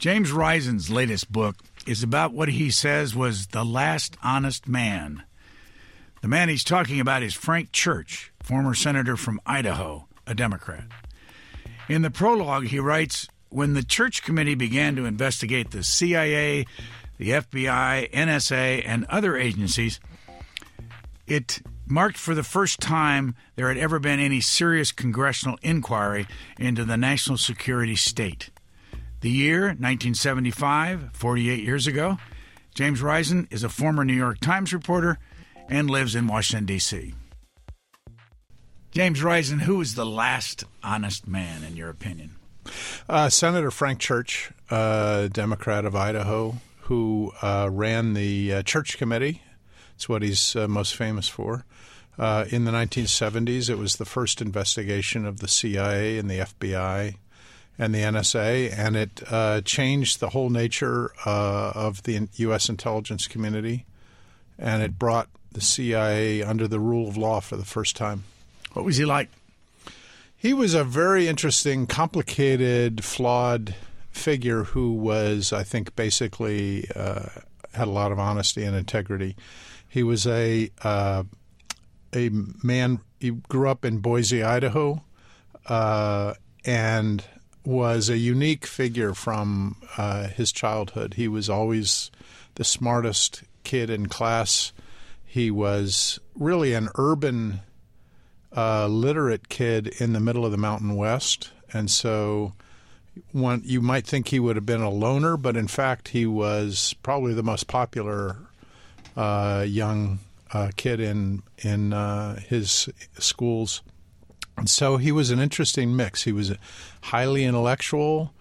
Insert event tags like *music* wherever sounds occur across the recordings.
James Risen's latest book is about what he says was the last honest man. The man he's talking about is Frank Church, former senator from Idaho, a Democrat. In the prologue, he writes When the Church Committee began to investigate the CIA, the FBI, NSA, and other agencies, it marked for the first time there had ever been any serious congressional inquiry into the national security state. The year, 1975, 48 years ago, James Risen is a former New York Times reporter and lives in Washington, D.C. James Risen, who was the last honest man, in your opinion? Uh, Senator Frank Church, uh, Democrat of Idaho, who uh, ran the uh, Church Committee. It's what he's uh, most famous for. Uh, in the 1970s, it was the first investigation of the CIA and the FBI and the NSA, and it uh, changed the whole nature uh, of the U.S. intelligence community, and it brought the CIA under the rule of law for the first time. What was he like? He was a very interesting, complicated, flawed figure who was, I think, basically uh, had a lot of honesty and integrity. He was a uh, a man. He grew up in Boise, Idaho, uh, and was a unique figure from uh, his childhood. He was always the smartest kid in class. He was really an urban, uh, literate kid in the middle of the Mountain West, and so one you might think he would have been a loner, but in fact he was probably the most popular uh, young uh, kid in in uh, his schools. So he was an interesting mix. He was highly intellectual,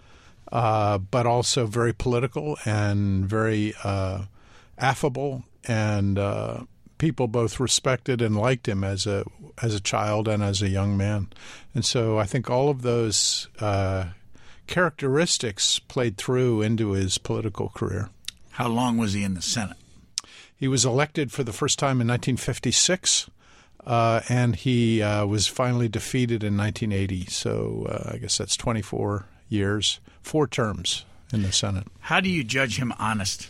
uh, but also very political and very uh, affable, and uh, people both respected and liked him as a as a child and as a young man. And so I think all of those uh, characteristics played through into his political career. How long was he in the Senate? He was elected for the first time in 1956. Uh, and he uh, was finally defeated in 1980. So uh, I guess that's 24 years, four terms in the Senate. How do you judge him honest?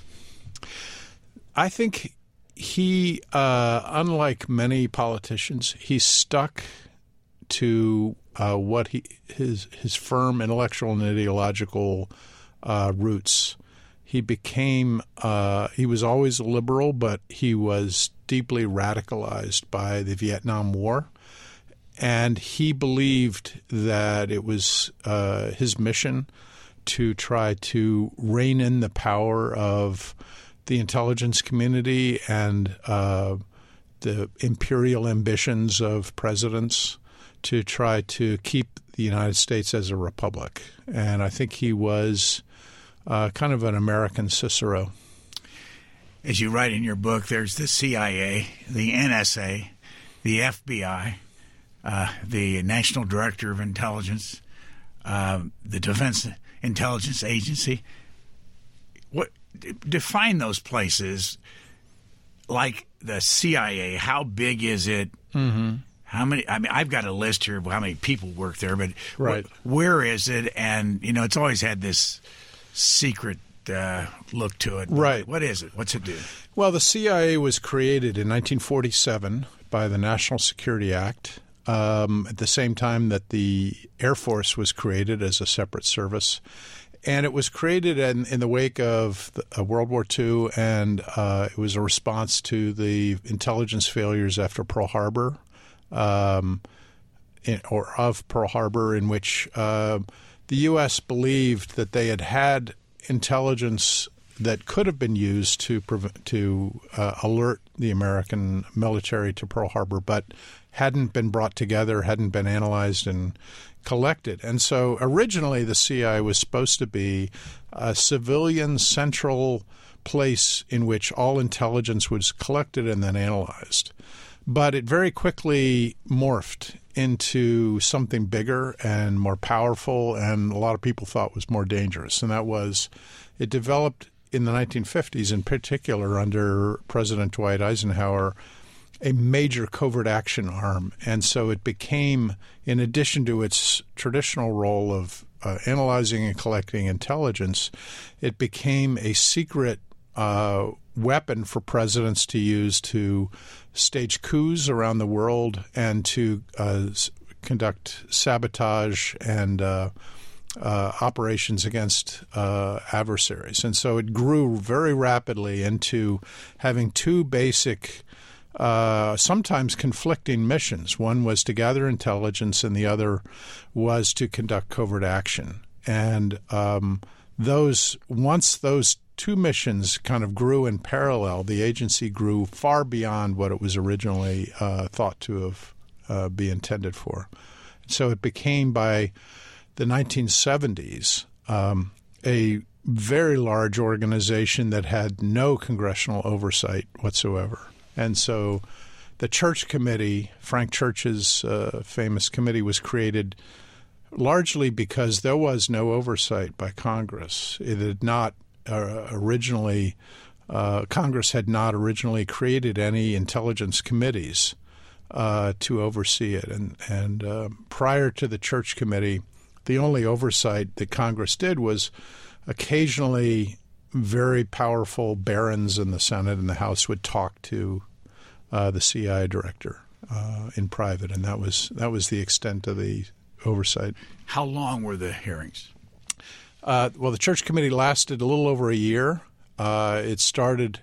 I think he, uh, unlike many politicians, he stuck to uh, what he his his firm intellectual and ideological uh, roots he became uh, he was always a liberal, but he was deeply radicalized by the Vietnam War, and he believed that it was uh, his mission to try to rein in the power of the intelligence community and uh, the imperial ambitions of presidents to try to keep the United States as a republic. And I think he was uh, kind of an American Cicero. As you write in your book, there's the CIA, the NSA, the FBI, uh, the National Director of Intelligence, uh, the Defense Intelligence Agency. What define those places? Like the CIA, how big is it? Mm-hmm. How many? I mean, I've got a list here of how many people work there, but right. wh- where is it? And you know, it's always had this secret uh, look to it. Right. What is it? What's it do? Well, the CIA was created in 1947 by the National Security Act. Um, at the same time that the Air Force was created as a separate service. And it was created in, in the wake of the, uh, World War II, and uh, it was a response to the intelligence failures after Pearl Harbor, um, in, or of Pearl Harbor, in which uh, the U.S. believed that they had had intelligence that could have been used to to uh, alert the American military to Pearl Harbor, but hadn't been brought together, hadn't been analyzed and collected. And so originally the CIA was supposed to be a civilian central place in which all intelligence was collected and then analyzed. But it very quickly morphed into something bigger and more powerful, and a lot of people thought was more dangerous. And that was, it developed in the 1950s, in particular under President Dwight Eisenhower, a major covert action arm. And so it became, in addition to its traditional role of uh, analyzing and collecting intelligence, it became a secret uh, weapon for presidents to use to stage coups around the world and to uh, conduct sabotage and uh, uh, operations against uh, adversaries. And so it grew very rapidly into having two basic, uh, sometimes conflicting missions. One was to gather intelligence, and the other was to conduct covert action. And um, those once those two missions kind of grew in parallel, the agency grew far beyond what it was originally uh, thought to have uh, be intended for. So it became by the 1970s um, a very large organization that had no congressional oversight whatsoever. And so the Church Committee, Frank Church's uh, famous committee, was created largely because there was no oversight by Congress. It had not originally, uh, Congress had not originally created any intelligence committees uh, to oversee it. And, and uh, prior to the Church Committee, the only oversight that Congress did was occasionally very powerful barons in the Senate and the House would talk to uh, the CIA director uh, in private, and that was that was the extent of the oversight. How long were the hearings? Uh, well, the Church Committee lasted a little over a year. Uh, it started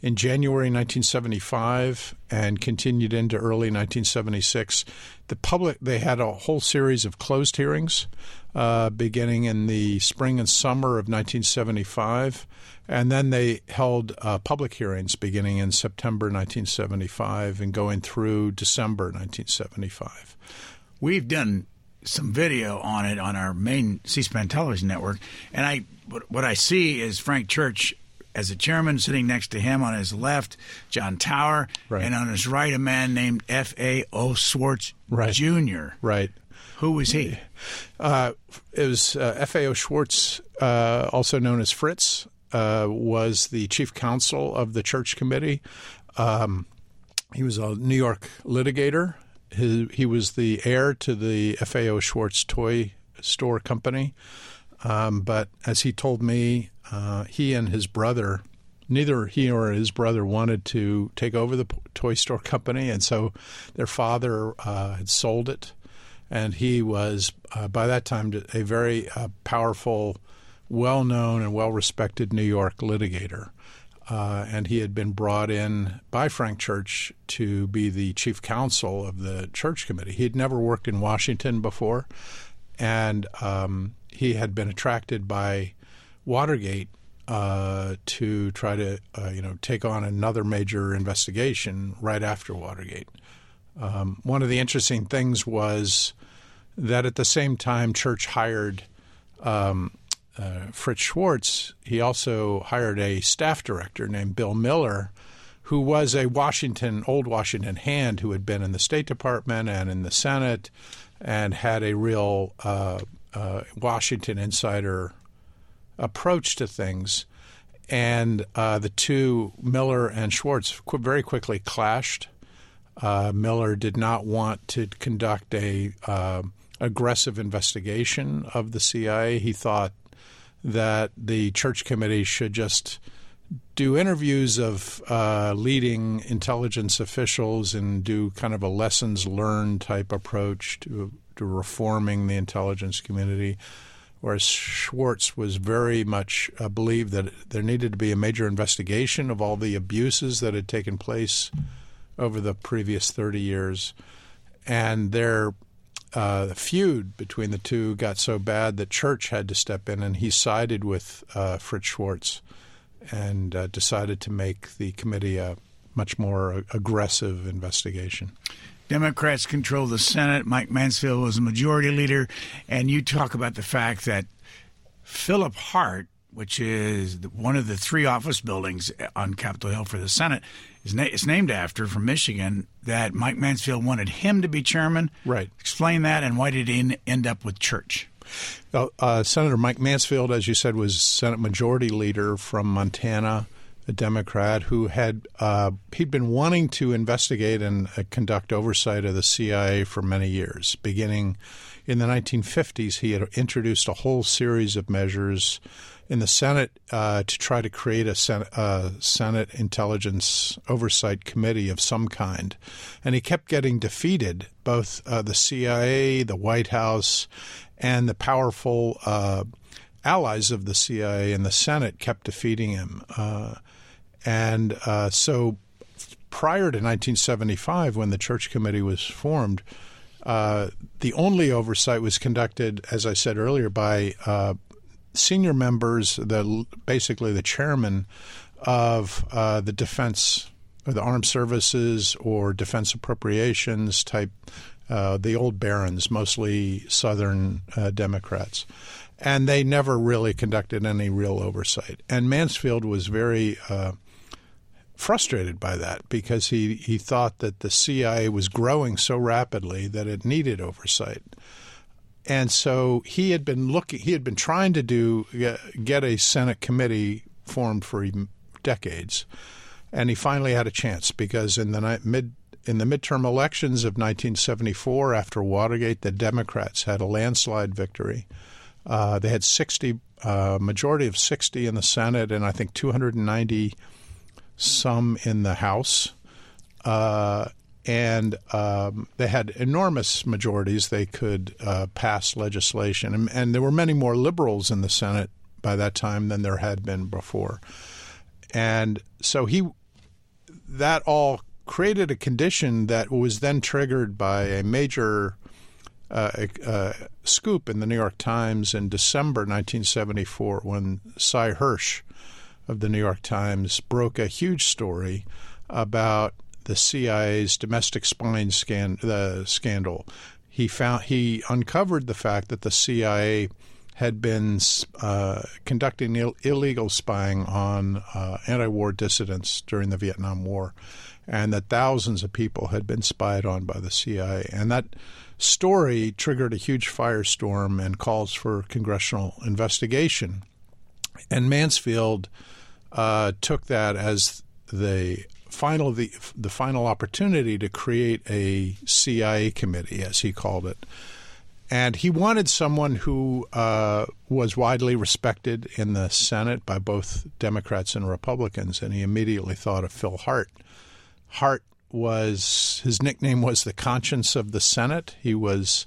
in January 1975 and continued into early 1976. The public they had a whole series of closed hearings uh, beginning in the spring and summer of 1975, and then they held uh, public hearings beginning in September 1975 and going through December 1975. We've done some video on it on our main C-SPAN television network, and I what I see is Frank Church as a chairman, sitting next to him on his left, John Tower, right. and on his right, a man named F. A. O. Schwarz right. Jr. Right. Who was he? Uh, it was uh, F. A. O. Schwarz, uh, also known as Fritz, uh, was the chief counsel of the church committee. Um, he was a New York litigator. He, he was the heir to the F. A. O. Schwarz toy store company. Um, but as he told me, uh, he and his brother, neither he or his brother wanted to take over the toy store company, and so their father uh, had sold it, and he was uh, by that time a very uh, powerful, well-known and well-respected New York litigator. Uh, and he had been brought in by Frank Church to be the chief counsel of the church committee. He had never worked in Washington before, and um, he had been attracted by Watergate uh, to try to uh, you know take on another major investigation right after Watergate. Um, one of the interesting things was that at the same time, Church hired um, uh, Fritz Schwarz. He also hired a staff director named Bill Miller, who was a Washington old Washington hand who had been in the State Department and in the Senate and had a real uh, uh, Washington insider approach to things. And uh, the two, Miller and Schwarz, qu- very quickly clashed. Uh, Miller did not want to conduct a uh, aggressive investigation of the CIA. He thought that the church committee should just do interviews of uh, leading intelligence officials and do kind of a lessons learned type approach to to reforming the intelligence community, whereas Schwarz was very much uh, believed that there needed to be a major investigation of all the abuses that had taken place over the previous 30 years. And their uh, the feud between the two got so bad that Church had to step in, and he sided with uh, Fritz Schwarz and uh, decided to make the committee a much more aggressive investigation. Democrats control the Senate. Mike Mansfield was a majority leader. And you talk about the fact that Philip Hart, which is one of the three office buildings on Capitol Hill for the Senate, is na- it's named after from Michigan. That Mike Mansfield wanted him to be chairman. Right. Explain that, and why did he end up with Church? Uh, Senator Mike Mansfield, as you said, was Senate Majority Leader from Montana. a Democrat who had uh, he'd been wanting to investigate and uh, conduct oversight of the CIA for many years. Beginning in the 1950s, he had introduced a whole series of measures in the Senate uh, to try to create a Senate, uh, Senate Intelligence Oversight Committee of some kind. And he kept getting defeated. Both uh, the CIA, the White House, and the powerful uh, allies of the CIA and the Senate kept defeating him. Uh, and uh, so prior to 1975, when the Church Committee was formed, the only oversight was conducted, as I said earlier, by senior members, the basically the chairman of uh, the defense or the armed services or defense appropriations type, uh, the old barons, mostly Southern uh, Democrats. And they never really conducted any real oversight. And Mansfield was very uh, frustrated by that because he, he thought that the CIA was growing so rapidly that it needed oversight and so he had been looking. He had been trying to do get a Senate committee formed for decades, and he finally had a chance because in the mid in the midterm elections of 1974, after Watergate, the Democrats had a landslide victory. Uh, they had 60 uh, majority of 60 in the Senate, and I think 290 some in the House. Uh, and um, they had enormous majorities. They could uh, pass legislation, and, and, there were many more liberals in the Senate by that time than there had been before. And so he, that all created a condition that was then triggered by a major uh, uh, scoop in the New York Times in December 1974 when Sy Hersh of the New York Times broke a huge story about the CIA's domestic spying scan, the scandal. He found he uncovered the fact that the CIA had been uh, conducting Ill- illegal spying on uh, anti-war dissidents during the Vietnam War, and that thousands of people had been spied on by the CIA. And that story triggered a huge firestorm and calls for congressional investigation. And Mansfield uh, took that as the final the the final opportunity to create a CIA committee, as he called it. And he wanted someone who uh, was widely respected in the Senate by both Democrats and Republicans, and he immediately thought of Phil Hart. Hart was his nickname was the conscience of the Senate. He was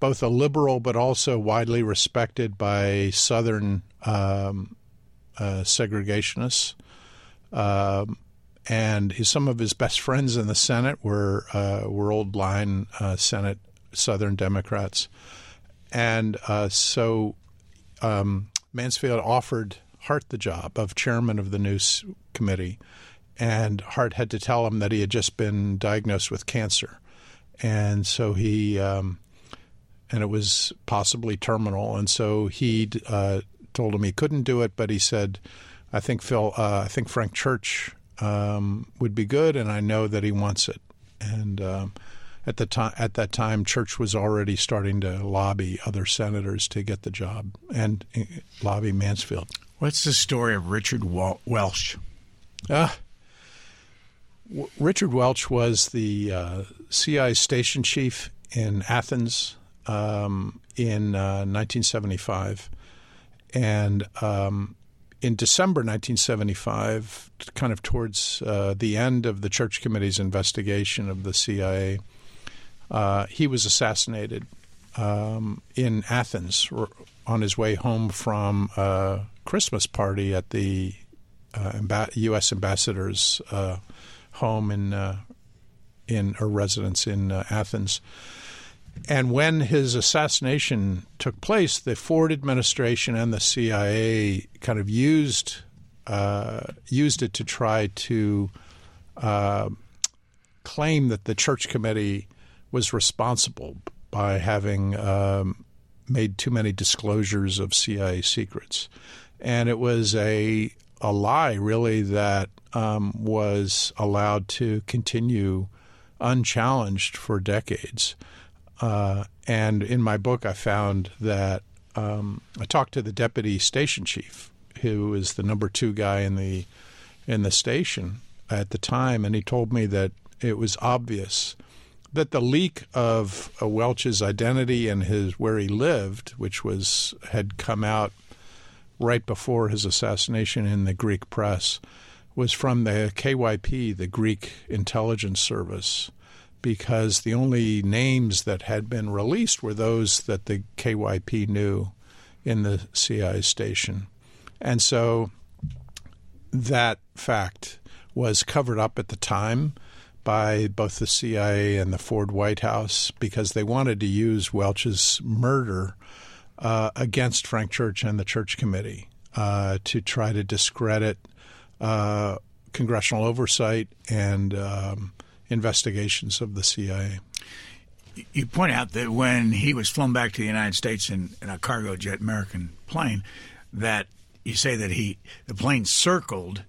both a liberal but also widely respected by Southern um, uh, segregationists. Um, and his, some of his best friends in the Senate were uh, were old line uh, Senate Southern Democrats, and uh, so um, Mansfield offered Hart the job of chairman of the News Committee, and Hart had to tell him that he had just been diagnosed with cancer, and so he um, and it was possibly terminal, and so he uh, told him he couldn't do it, but he said. I think Phil. Uh, I think Frank Church um, would be good, and I know that he wants it. And um, at the time, at that time, Church was already starting to lobby other senators to get the job and uh, lobby Mansfield. What's the story of Richard Welch? Uh, w- Richard Welch was the uh, CI station chief in Athens um, in uh, 1975, and um, in December 1975, kind of towards uh, the end of the Church Committee's investigation of the CIA, uh, he was assassinated um, in Athens on his way home from a Christmas party at the uh, U.S. ambassador's uh, home in uh, in a residence in uh, Athens. And when his assassination took place, the Ford administration and the CIA kind of used uh, used it to try to uh, claim that the church committee was responsible by having um, made too many disclosures of CIA secrets, and it was a a lie really that um, was allowed to continue unchallenged for decades. Uh, and in my book, I found that um, I talked to the deputy station chief, who is the number two guy in the in the station at the time, and he told me that it was obvious that the leak of uh, Welch's identity and his where he lived, which was had come out right before his assassination in the Greek press, was from the KYP, the Greek intelligence service, because the only names that had been released were those that the KYP knew in the CIA station. And so that fact was covered up at the time by both the CIA and the Ford White House because they wanted to use Welch's murder uh, against Frank Church and the Church Committee uh, to try to discredit uh, congressional oversight and um, investigations of the CIA. You point out that when he was flown back to the United States in, in a cargo jet American plane, that you say that he the plane circled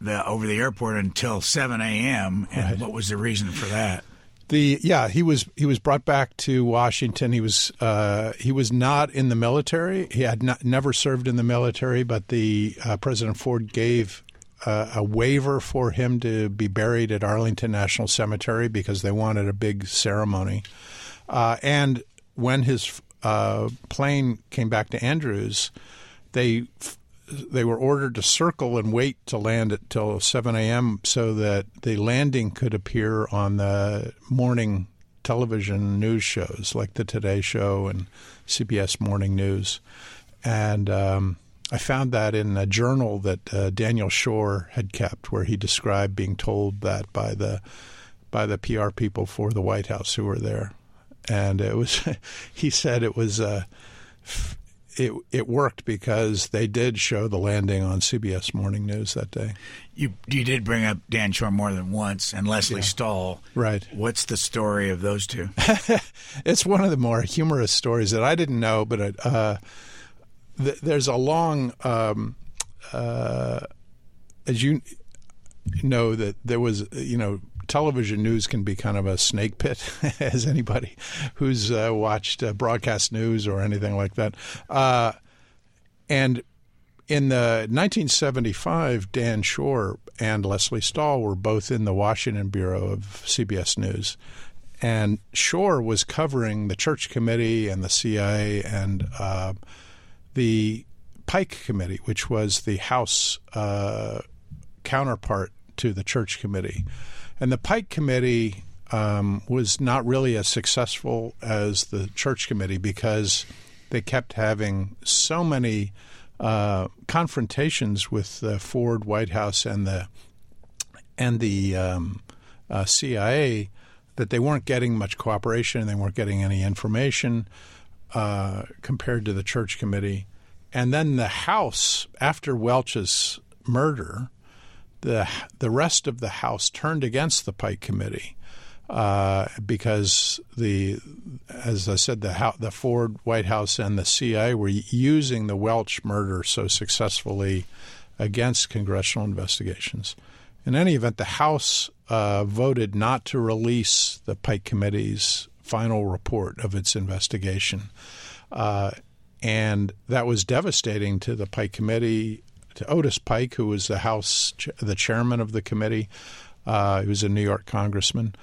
the over the airport until 7 a.m. And right. what was the reason for that? The yeah he was he was brought back to Washington. He was uh, he was not in the military. He had not, never served in the military, but the uh, President Ford gave uh, a waiver for him to be buried at Arlington National Cemetery because they wanted a big ceremony. Uh, and when his uh, plane came back to Andrews, they they were ordered to circle and wait to land until 7 a.m. so that the landing could appear on the morning television news shows like the Today Show and CBS Morning News. And um, I found that in a journal that uh, Daniel Schorr had kept, where he described being told that by the by the PR people for the White House who were there, and it was *laughs* he said it was. Uh, it it worked because they did show the landing on CBS Morning News that day. You you did bring up Dan Schorr more than once and Lesley yeah. Stahl. Right. What's the story of those two? *laughs* it's one of the more humorous stories that I didn't know, but it, uh, th- there's a long, um, uh, as you know, that there was you know television news can be kind of a snake pit, *laughs* as anybody who's uh, watched uh, broadcast news or anything like that. Uh, and in the 1975, Dan Schorr and Lesley Stahl were both in the Washington bureau of CBS News. And Schorr was covering the Church Committee and the CIA and uh, the Pike Committee, which was the House uh, counterpart to the Church Committee. And the Pike Committee um, was not really as successful as the Church Committee because they kept having so many uh, confrontations with the Ford White House and the and the um, uh, CIA that they weren't getting much cooperation and they weren't getting any information uh, compared to the Church Committee. And then the House, after Welch's murder, the the rest of the House turned against the Pike Committee uh, because the, as I said, the the Ford White House and the CIA were using the Welch murder so successfully against congressional investigations. In any event, the House uh, voted not to release the Pike Committee's final report of its investigation. Uh, and that was devastating to the Pike Committee to Otis Pike, who was the House, the chairman of the committee. Uh, he was a New York congressman.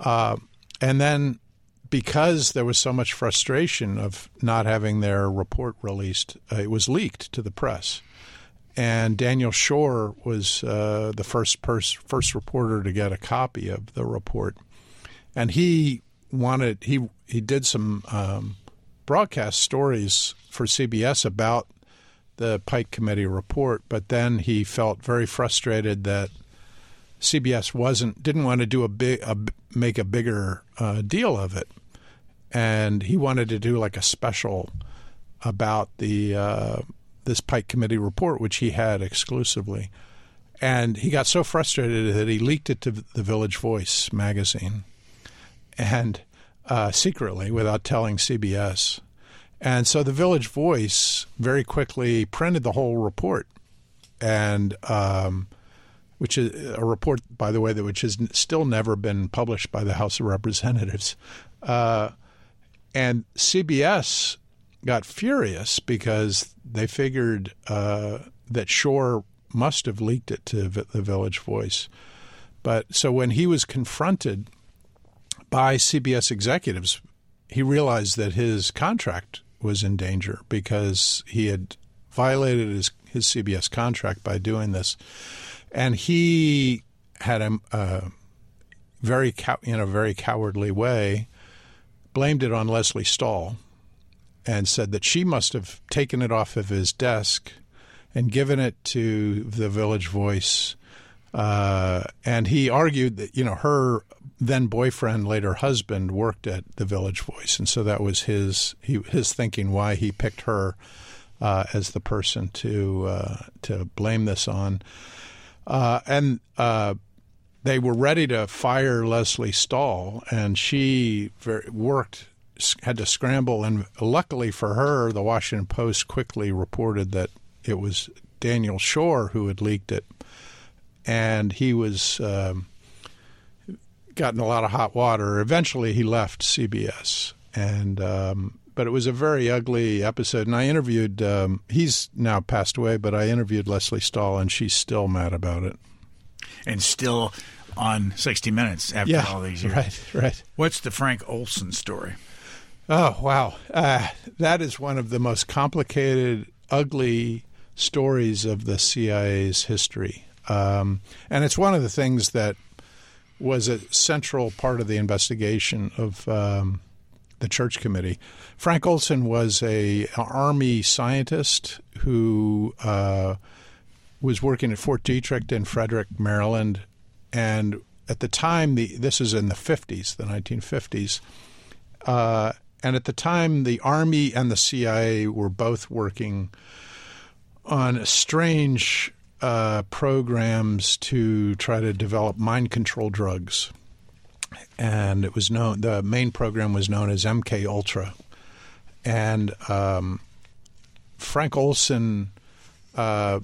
Uh, and then because there was so much frustration of not having their report released, uh, it was leaked to the press. And Daniel Schorr was uh, the first pers- first reporter to get a copy of the report, and he wanted he he did some um, broadcast stories for CBS about the Pike Committee report, but then he felt very frustrated that CBS wasn't didn't want to do a big a, make a bigger uh, deal of it, and he wanted to do like a special about the uh, this Pike Committee report, which he had exclusively, and he got so frustrated that he leaked it to the Village Voice magazine, and uh, secretly without telling CBS, and so the Village Voice very quickly printed the whole report, and um, which is a report, by the way, that which has still never been published by the House of Representatives. Uh, and CBS got furious because they figured uh, that Schorr must have leaked it to the Village Voice. But so when he was confronted by CBS executives, he realized that his contract was in danger because he had violated his, his CBS contract by doing this. And he had a, very cow- in a very cowardly way blamed it on Lesley Stahl and said that she must have taken it off of his desk and given it to the Village Voice. Uh, and he argued that you know her then boyfriend, later husband, worked at the Village Voice, and so that was his he, his thinking why he picked her uh, as the person to uh, to blame this on. Uh, and uh, they were ready to fire Lesley Stahl, and she very, worked had to scramble. And luckily for her, the Washington Post quickly reported that it was Daniel Schorr who had leaked it, and he was um, gotten a lot of hot water. Eventually, he left CBS, and um, but it was a very ugly episode. And I interviewed. Um, he's now passed away, but I interviewed Lesley Stahl, and she's still mad about it. And still on 60 Minutes after yeah, all these years. Right, right. What's the Frank Olson story? Oh wow, uh, that is one of the most complicated, ugly stories of the CIA's history, um, and it's one of the things that was a central part of the investigation of um, the Church Committee. Frank Olson was a Army scientist who uh, was working at Fort Detrick in Frederick, Maryland, and at the time, the this is in the 50s, the 1950s. Uh, and at the time, the Army and the CIA were both working on strange uh, programs to try to develop mind control drugs. And it was known, the main program was known as MK Ultra. And um, Frank Olson uh,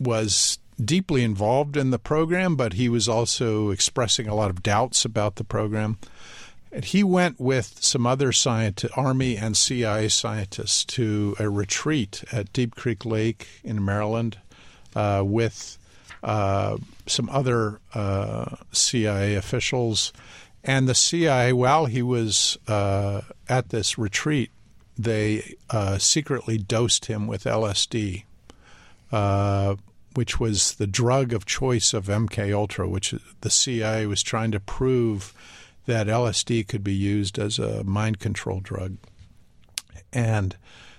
was deeply involved in the program, but he was also expressing a lot of doubts about the program. And he went with some other scientists, Army and CIA scientists to a retreat at Deep Creek Lake in Maryland uh, with uh, some other uh, CIA officials. And the CIA, while he was uh, at this retreat, they uh, secretly dosed him with LSD, which was the drug of choice of MK Ultra, which the CIA was trying to prove – that LSD could be used as a mind control drug. And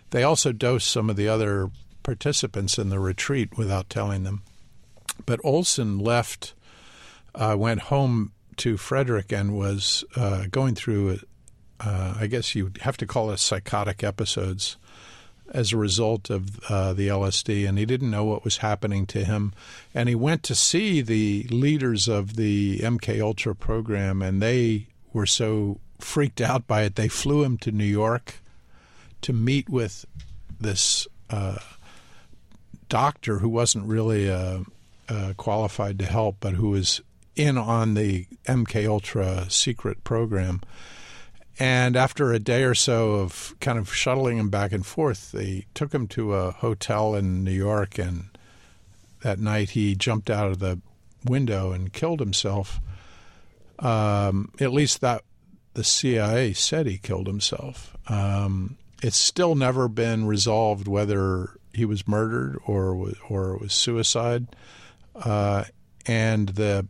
they also dosed some of the other participants in the retreat without telling them. But Olson left, uh, went home to Frederick, and was uh, going through, uh, I guess you have to call it psychotic episodes as a result of uh, the LSD, and he didn't know what was happening to him. And he went to see the leaders of the MK Ultra program, and they were so freaked out by it, they flew him to New York to meet with this uh, doctor who wasn't really uh, uh qualified to help, but who was in on the MK Ultra secret program and after a day or so of kind of shuttling him back and forth, they took him to a hotel in New York. And that night he jumped out of the window and killed himself. Um, at least that the CIA said he killed himself. Um, it's still never been resolved whether he was murdered or or it was suicide. Uh, and the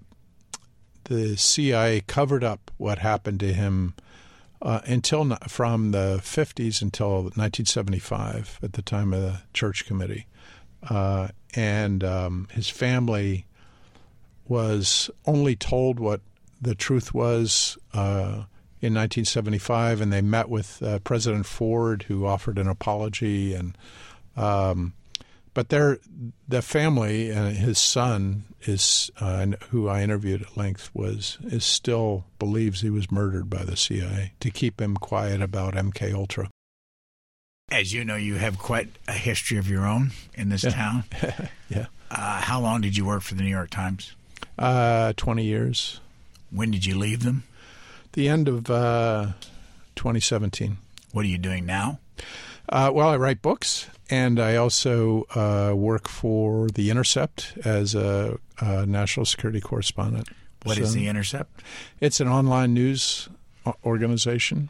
the CIA covered up what happened to him uh, until from the 50s until 1975 at the time of the church committee. Uh, and um, his family was only told what the truth was uh, in 1975, and they met with uh, President Ford, who offered an apology. And um, but their the family and his son is uh, who I interviewed at length was is still believes he was murdered by the CIA to keep him quiet about MK Ultra. As you know, you have quite a history of your own in this yeah. town. *laughs* yeah. Uh, how long did you work for the New York Times? Uh, Twenty years. When did you leave them? The end of uh, 2017. What are you doing now? Uh, well, I write books, and I also uh, work for The Intercept as a, a national security correspondent. What so is The Intercept? It's an online news organization,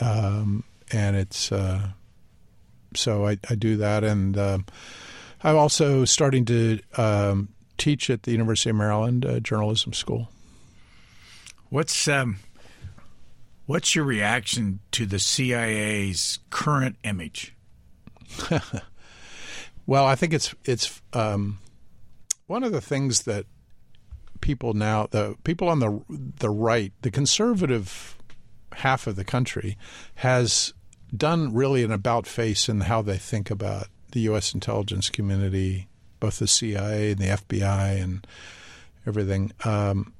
um, and it's uh, so I, I, do that, and um, I'm also starting to um, teach at the University of Maryland uh, journalism school. What's um, what's your reaction to the CIA's current image? *laughs* well, I think it's it's um, one of the things that people now the people on the the right, the conservative half of the country, has done really an about face in how they think about the U.S. intelligence community, both the CIA and the FBI and everything. Um,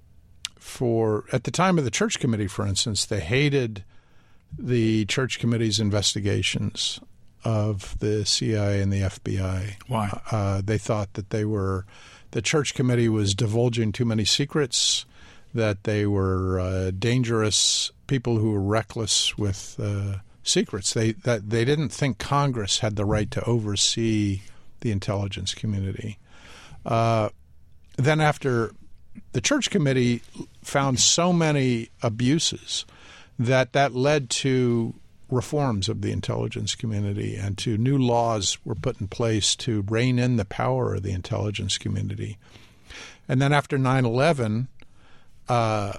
for at the time of the Church Committee, for instance, they hated the Church Committee's investigations of the CIA and the FBI. Why? Uh, they thought that they were the Church Committee was divulging too many secrets, that they were uh, dangerous people who were reckless with uh, secrets. They that they didn't think Congress had the right to oversee the intelligence community. Uh, then after the church committee found so many abuses that that led to reforms of the intelligence community and to new laws were put in place to rein in the power of the intelligence community. And then after 9 11, uh,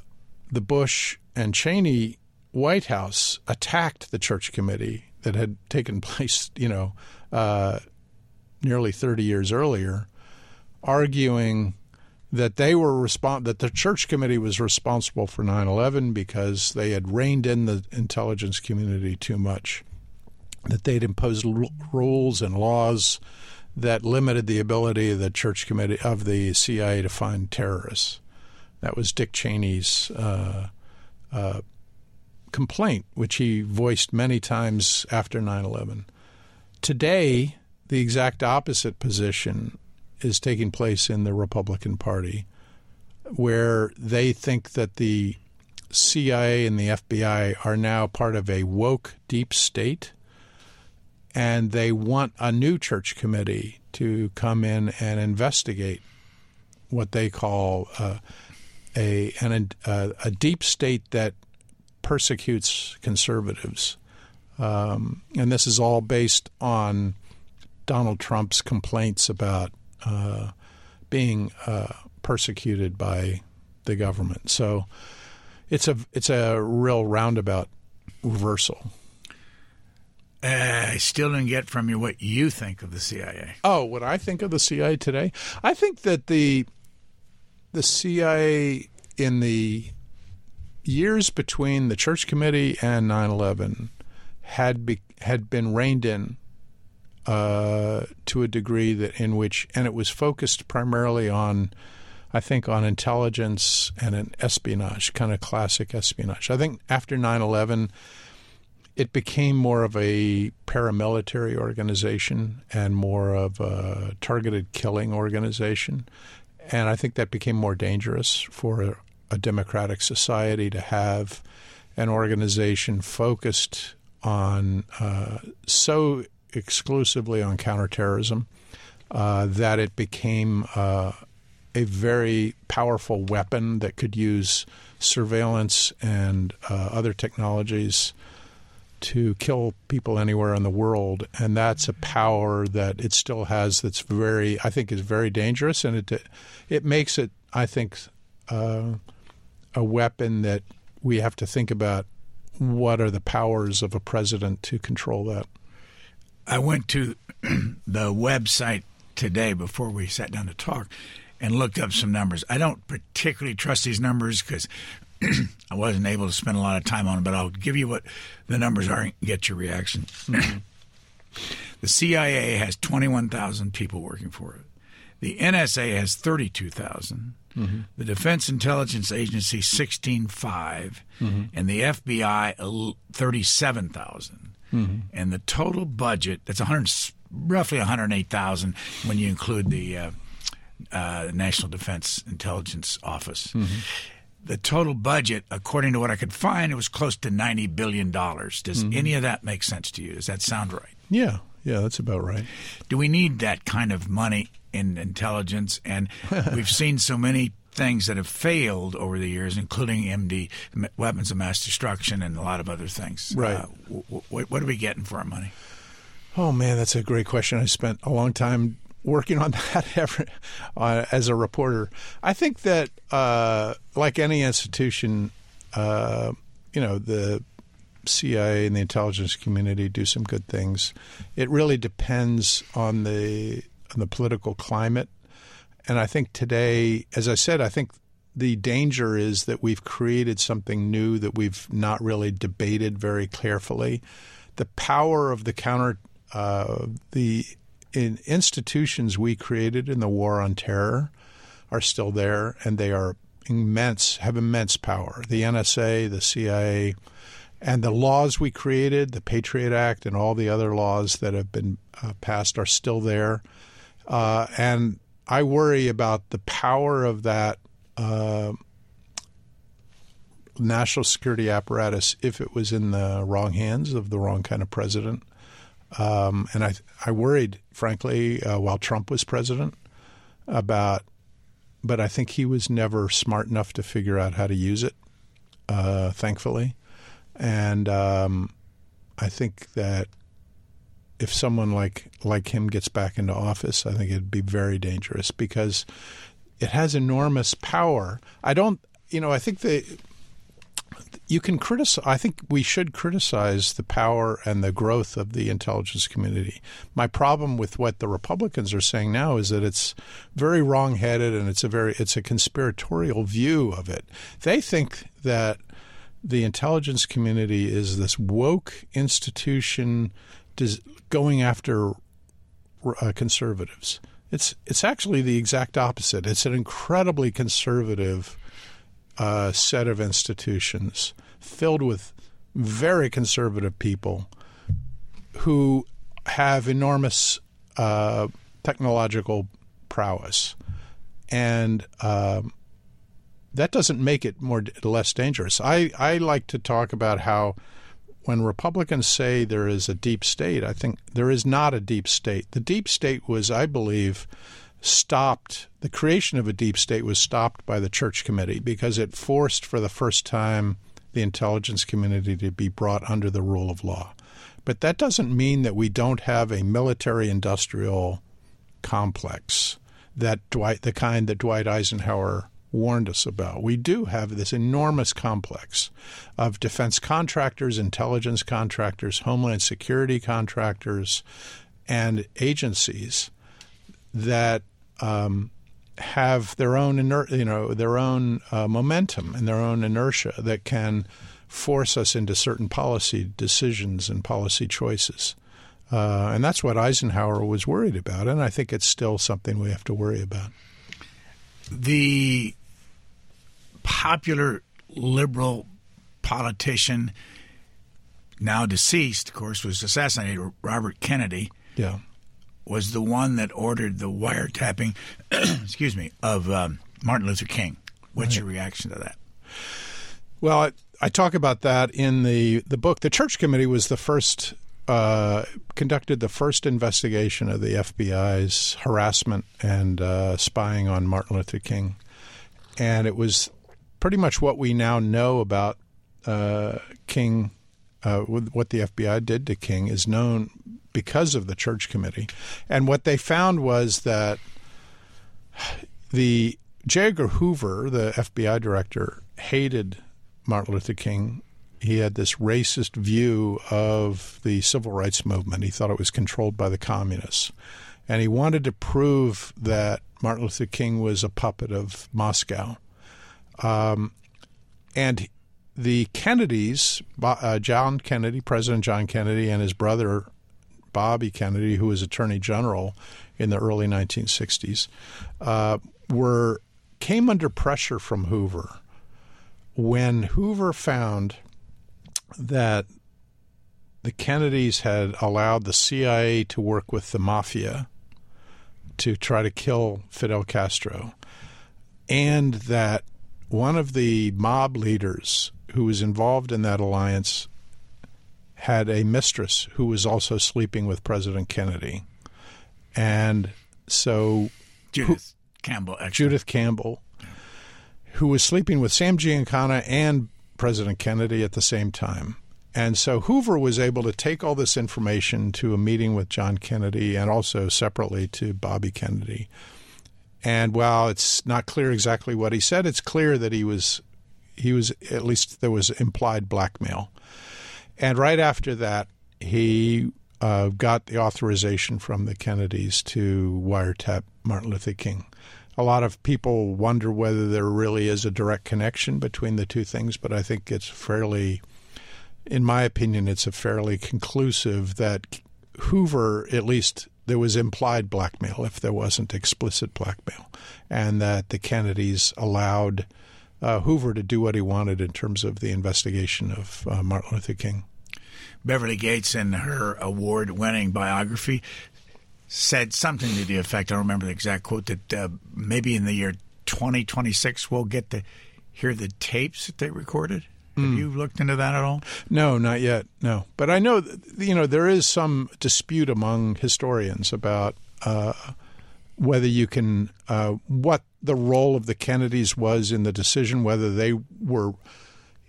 the Bush and Cheney White House attacked the church committee that had taken *laughs* place, you know, uh, nearly 30 years earlier, arguing that they were respon- that the church committee was responsible for 9/11 because they had reined in the intelligence community too much, that they'd imposed l- rules and laws that limited the ability of the church committee of the CIA to find terrorists. That was Dick Cheney's uh, uh, complaint, which he voiced many times after 9/11. Today, the exact opposite position is taking place in the Republican Party, where they think that the CIA and the FBI are now part of a woke deep state, and they want a new church committee to come in and investigate what they call uh, a an, a, a deep state that persecutes conservatives. Um, and this is all based on Donald Trump's complaints about uh, being uh, persecuted by the government. So it's a it's a real roundabout reversal. Uh, I still didn't get from you what you think of the CIA. Oh, what I think of the CIA today? I think that the the CIA in the years between the Church Committee and 9/11 had be, had been reined in uh, to a degree that in which, and it was focused primarily on, I think, on intelligence and an espionage, kind of classic espionage. I think after 9 11, it became more of a paramilitary organization and more of a targeted killing organization. And I think that became more dangerous for a, a democratic society to have an organization focused on uh, so exclusively on counterterrorism, uh, that it became uh, a very powerful weapon that could use surveillance and uh, other technologies to kill people anywhere in the world, and that's a power that it still has. That's very, I think, is very dangerous, and it it makes it, I think, uh, a weapon that we have to think about. What are the powers of a president to control that? I went to *clears throat* the website today before we sat down to talk and looked up some numbers. I don't particularly trust these numbers because *clears throat* I wasn't able to spend a lot of time on them, but I'll give you what the numbers are and get your reaction. Mm-hmm. *clears throat* the CIA has 21,000 people working for it. The NSA has 32,000. Mm-hmm. The Defense Intelligence Agency 16.5 mm-hmm. and the FBI 37,000. Mm-hmm. And the total budget that's 100, roughly 108,000 when you include the uh, uh, National Defense Intelligence Office. Mm-hmm. The total budget, according to what I could find, it was close to ninety billion dollars. Does mm-hmm. any of that make sense to you? Does that sound right? Yeah, yeah, that's about right. Do we need that kind of money in intelligence? And *laughs* we've seen so many things that have failed over the years, including MD, weapons of mass destruction, and a lot of other things. Right. Uh, what, what are we getting for our money? Oh man, that's a great question. I spent a long time working on *laughs* that every, uh, as a reporter. I think that, uh, like any institution, uh, you know, the CIA and the intelligence community do some good things. It really depends on the on the political climate, and I think today, as I said, I think the danger is that we've created something new that we've not really debated very carefully. The power of the counter, uh, the in institutions we created in the war on terror are still there, and they are immense, have immense power. The NSA, the CIA, and the laws we created, the Patriot Act, and all the other laws that have been uh, passed are still there. Uh, and I worry about the power of that uh, national security apparatus if it was in the wrong hands of the wrong kind of president. Um, and I, I worried, frankly, uh, while Trump was president, about, but I think he was never smart enough to figure out how to use it. Uh, thankfully, and um, I think that if someone like like him gets back into office, I think it'd be very dangerous because it has enormous power. I don't, you know, I think the you can criticize. I think we should criticize the power and the growth of the intelligence community. My problem with what the Republicans are saying now is that it's very wrongheaded and it's a very it's a conspiratorial view of it. They think that the intelligence community is this woke institution going after uh, conservatives. It's it's actually the exact opposite. It's an incredibly conservative uh, set of institutions filled with very conservative people who have enormous uh, technological prowess, and um, that doesn't make it more less dangerous. I, I like to talk about how when Republicans say there is a deep state, I think there is not a deep state. The deep state was, I believe, stopped, the creation of a deep state was stopped by the church committee because it forced for the first time the intelligence community to be brought under the rule of law. But that doesn't mean that we don't have a military industrial complex that Dwight, the kind that Dwight Eisenhower warned us about. We do have this enormous complex of defense contractors, intelligence contractors, homeland security contractors, and agencies that um, have their own iner- you know their own uh, momentum and their own inertia that can force us into certain policy decisions and policy choices. Uh, and that's what Eisenhower was worried about, and I think it's still something we have to worry about. The popular liberal politician, now deceased, of course, was assassinated, Robert Kennedy. Yeah was the one that ordered the wiretapping, *clears throat* excuse me, of um, Martin Luther King. What's right. your reaction to that? Well, I, I, talk about that in the, the book. The Church Committee was the first, uh, conducted the first investigation of the FBI's harassment and uh, spying on Martin Luther King. And it was pretty much what we now know about uh, King, uh, what the FBI did to King, is known because of the church committee. And what they found was that the J. Edgar Hoover, the FBI director, hated Martin Luther King. He had this racist view of the civil rights movement. He thought it was controlled by the communists. And he wanted to prove that Martin Luther King was a puppet of Moscow. Um, and the Kennedys, uh, John Kennedy, President John Kennedy, and his brother Bobby Kennedy, who was Attorney General in the early 1960s, uh, were came under pressure from Hoover when Hoover found that the Kennedys had allowed the CIA to work with the mafia to try to kill Fidel Castro, and that one of the mob leaders who was involved in that alliance had a mistress who was also sleeping with President Kennedy. And so Judith Campbell, Exner. Judith Campbell, who was sleeping with Sam Giancana and President Kennedy at the same time. And so Hoover was able to take all this information to a meeting with John Kennedy and also separately to Bobby Kennedy. And while it's not clear exactly what he said, it's clear that he was he was at least there was implied blackmail. And right after that, he uh, got the authorization from the Kennedys to wiretap Martin Luther King. A lot of people wonder whether there really is a direct connection between the two things, but I think it's fairly, in my opinion, it's a fairly conclusive that Hoover, at least there was implied blackmail if there wasn't explicit blackmail, and that the Kennedys allowed uh, Hoover to do what he wanted in terms of the investigation of uh, Martin Luther King. Beverly Gage, in her award winning biography, said something to the effect I don't remember the exact quote that uh, maybe in the year 2026 we'll get to hear the tapes that they recorded. Have mm. you looked into that at all? No, not yet. No, but I know you know there is some dispute among historians about uh, whether you can uh, what the role of the Kennedys was in the decision, whether they were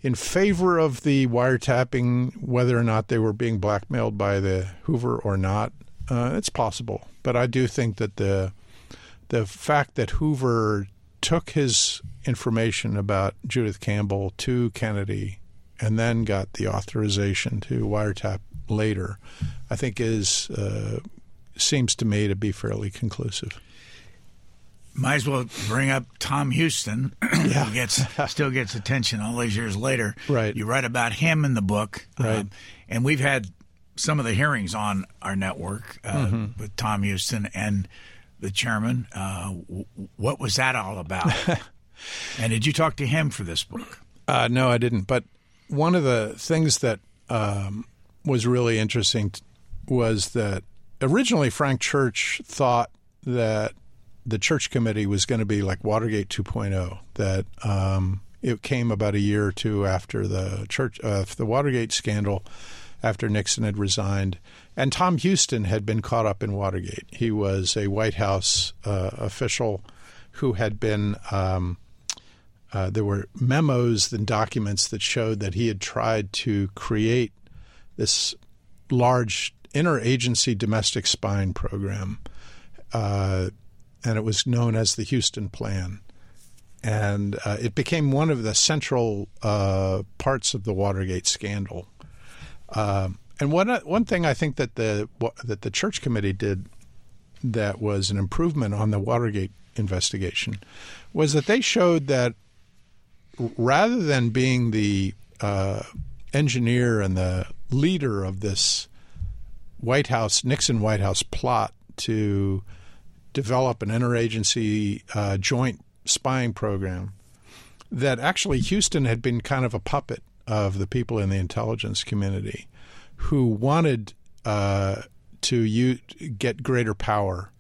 in favor of the wiretapping, whether or not they were being blackmailed by the Hoover or not. Uh, it's possible, but I do think that the the fact that Hoover took his information about Judith Campbell to Kennedy and then got the authorization to wiretap later, I think is uh, seems to me to be fairly conclusive. Might as well bring up Tom Huston. *clears throat* yeah. gets still gets attention all these years later. Right. You write about him in the book. Right. Um, and we've had some of the hearings on our network uh, mm-hmm. with Tom Huston and the chairman. Uh, w- what was that all about? *laughs* and did you talk to him for this book? Uh, no, I didn't. But one of the things that um, was really interesting t- was that originally Frank Church thought that the church committee was going to be like Watergate 2.0. That um, it came about a year or two after the church, uh, the Watergate scandal, after Nixon had resigned, and Tom Huston had been caught up in Watergate. He was a White House uh, official who had been. Um, uh, there were memos and documents that showed that he had tried to create this large interagency domestic spying program. Uh, and it was known as the Huston Plan. And uh, it became one of the central uh, parts of the Watergate scandal. Uh, and one one thing I think that the that the church committee did that was an improvement on the Watergate investigation was that they showed that rather than being the uh, engineer and the leader of this White House Nixon White House plot to develop an interagency uh, joint spying program that actually Huston had been kind of a puppet of the people in the intelligence community who wanted uh, to u- get greater power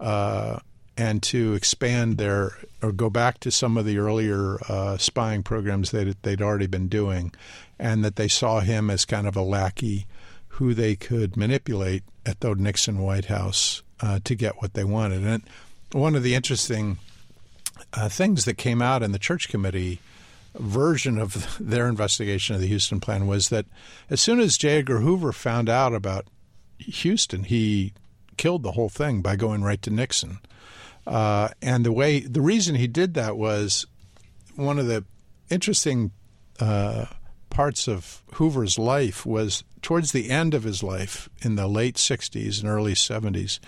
uh, and to expand their or go back to some of the earlier uh, spying programs that they'd already been doing, and that they saw him as kind of a lackey who they could manipulate at the Nixon White House uh, to get what they wanted. And one of the interesting uh, things that came out in the church committee version of *laughs* their investigation of the Huston plan was that as soon as J. Edgar Hoover found out about Huston, he killed the whole thing by going right to Nixon. Uh, and the way the reason he did that was one of the interesting uh, parts of Hoover's life was towards the end of his life in the late 60s and early 70s.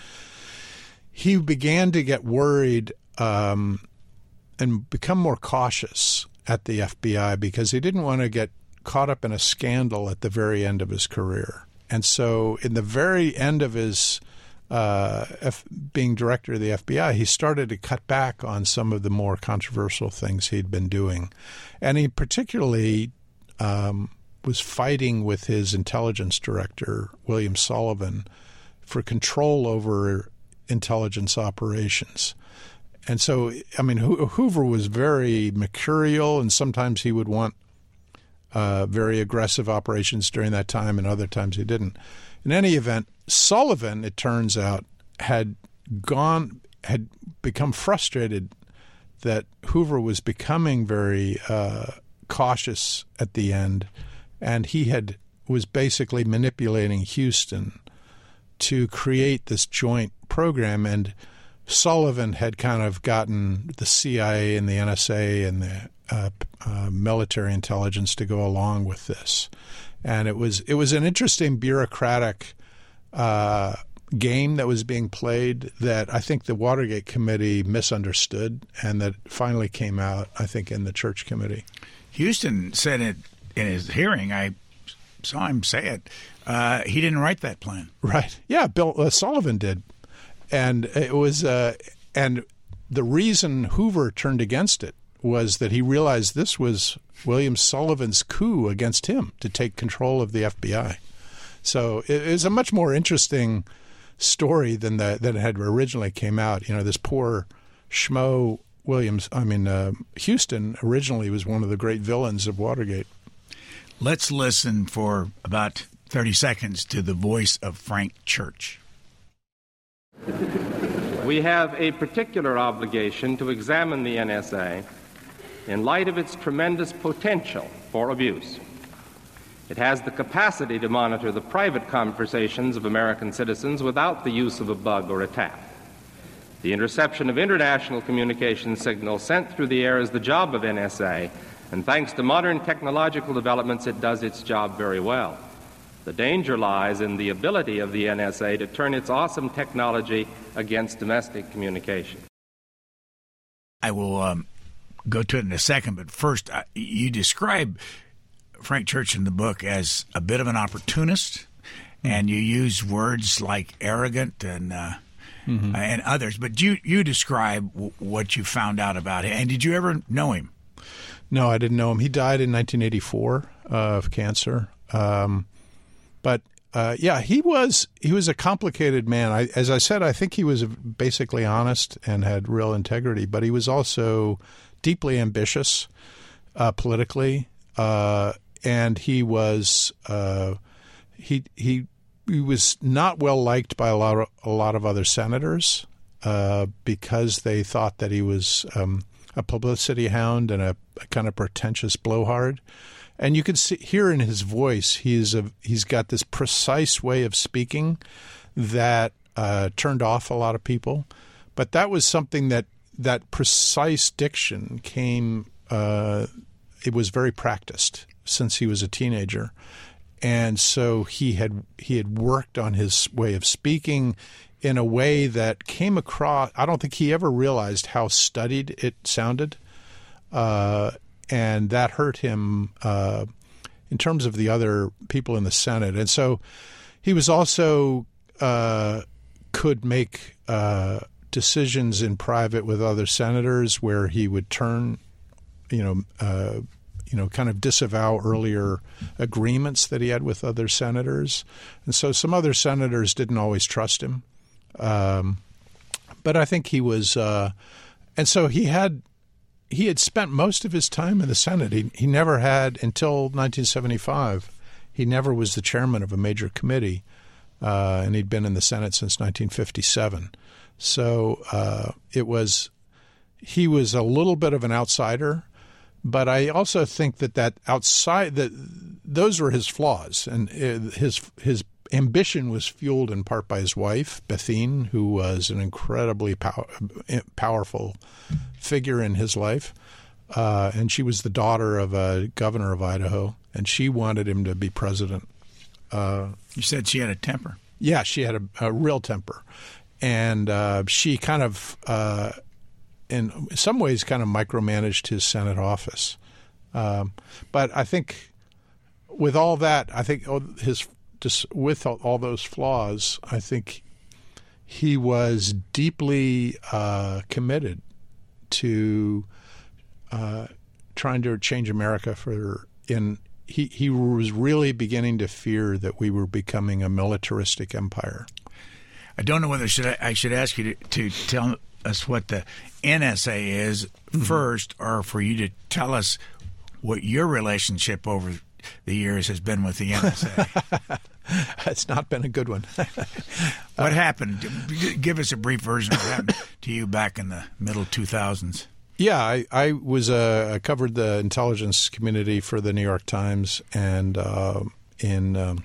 He began to get worried um, and become more cautious at the FBI because he didn't want to get caught up in a scandal at the very end of his career. And so, in the very end of his uh, F- being director of the FBI, he started to cut back on some of the more controversial things he'd been doing. And he particularly um, was fighting with his intelligence director, William Sullivan, for control over intelligence operations. And so, I mean, Hoover was very mercurial, and sometimes he would want uh, very aggressive operations during that time, and other times he didn't. In any event, Sullivan, it turns out, had gone had become frustrated that Hoover was becoming very uh, cautious at the end, and he had was basically manipulating Huston to create this joint program. And Sullivan had kind of gotten the CIA and the NSA and the uh, uh, military intelligence to go along with this, and it was it was an interesting bureaucratic uh, game that was being played that I think the Watergate Committee misunderstood, and that finally came out, I think, in the Church Committee. Huston said it in his hearing. I saw him say it. Uh, he didn't write that plan. Right. Yeah, Bill uh, Sullivan did, and it was uh, and the reason Hoover turned against it was that he realized this was William Sullivan's coup against him to take control of the FBI. So it is a much more interesting story than the, than it had originally came out. You know, this poor schmo Williams, I mean uh, Huston, originally was one of the great villains of Watergate. Let's listen for about 30 seconds to the voice of Frank Church. We have a particular obligation to examine the NSA in light of its tremendous potential for abuse. It has the capacity to monitor the private conversations of American citizens without the use of a bug or a tap. The interception of international communication signals sent through the air is the job of NSA, and thanks to modern technological developments, it does its job very well. The danger lies in the ability of the NSA to turn its awesome technology against domestic communication. I will um, go to it in a second, but first, uh, you describe Frank Church in the book as a bit of an opportunist, and you use words like arrogant and uh, mm-hmm. and others. But you you describe w- what you found out about him. And did you ever know him? No, I didn't know him. He died in 1984 uh, of cancer. Um, but uh, yeah, he was he was a complicated man. I, as I said, I think he was basically honest and had real integrity, but he was also deeply ambitious uh, politically. Uh, and he was uh, he he he was not well liked by a lot of a lot of other senators uh, because they thought that he was um, a publicity hound and a, a, kind of pretentious blowhard. And you can see hear in his voice he's a he's got this precise way of speaking that uh, turned off a lot of people. But that was something that that precise diction came. Uh, it was very practiced since he was a teenager, and so he had he had worked on his way of speaking in a way that came across. I don't think he ever realized how studied it sounded, uh, and that hurt him uh, in terms of the other people in the Senate. And so he was also uh, could make uh, decisions in private with other senators where he would turn, you know uh, you know, kind of disavow earlier agreements that he had with other senators. And so some other senators didn't always trust him. Um, but I think he was, uh, and so he had. He had spent most of his time in the Senate. He, he never had, until 1975, he never was the chairman of a major committee, uh, and he'd been in the Senate since 1957. So uh, it was, he was a little bit of an outsider, but I also think that that outside that those were his flaws, and uh, his his ambition was fueled in part by his wife Bethine, who was an incredibly pow- powerful figure in his life, uh, and she was the daughter of a governor of Idaho, and she wanted him to be president. Uh, you said she had a temper. Yeah, she had a, a real temper, and uh, she kind of uh, in some ways kind of micromanaged his Senate office. Um, but I think with all that, I think his with all those flaws, I think he was deeply uh, committed to uh, trying to change America for in he, he was really beginning to fear that we were becoming a militaristic empire. I don't know whether should I, I should ask you to, to tell us what the NSA is mm-hmm. first, or for you to tell us what your relationship over the years has been with the NSA. it's *laughs* not been a good one. *laughs* what happened? Give us a brief version of what happened to you back in the middle 2000s. Yeah, I, I was uh, I covered the intelligence community for the New York Times, and uh, in um,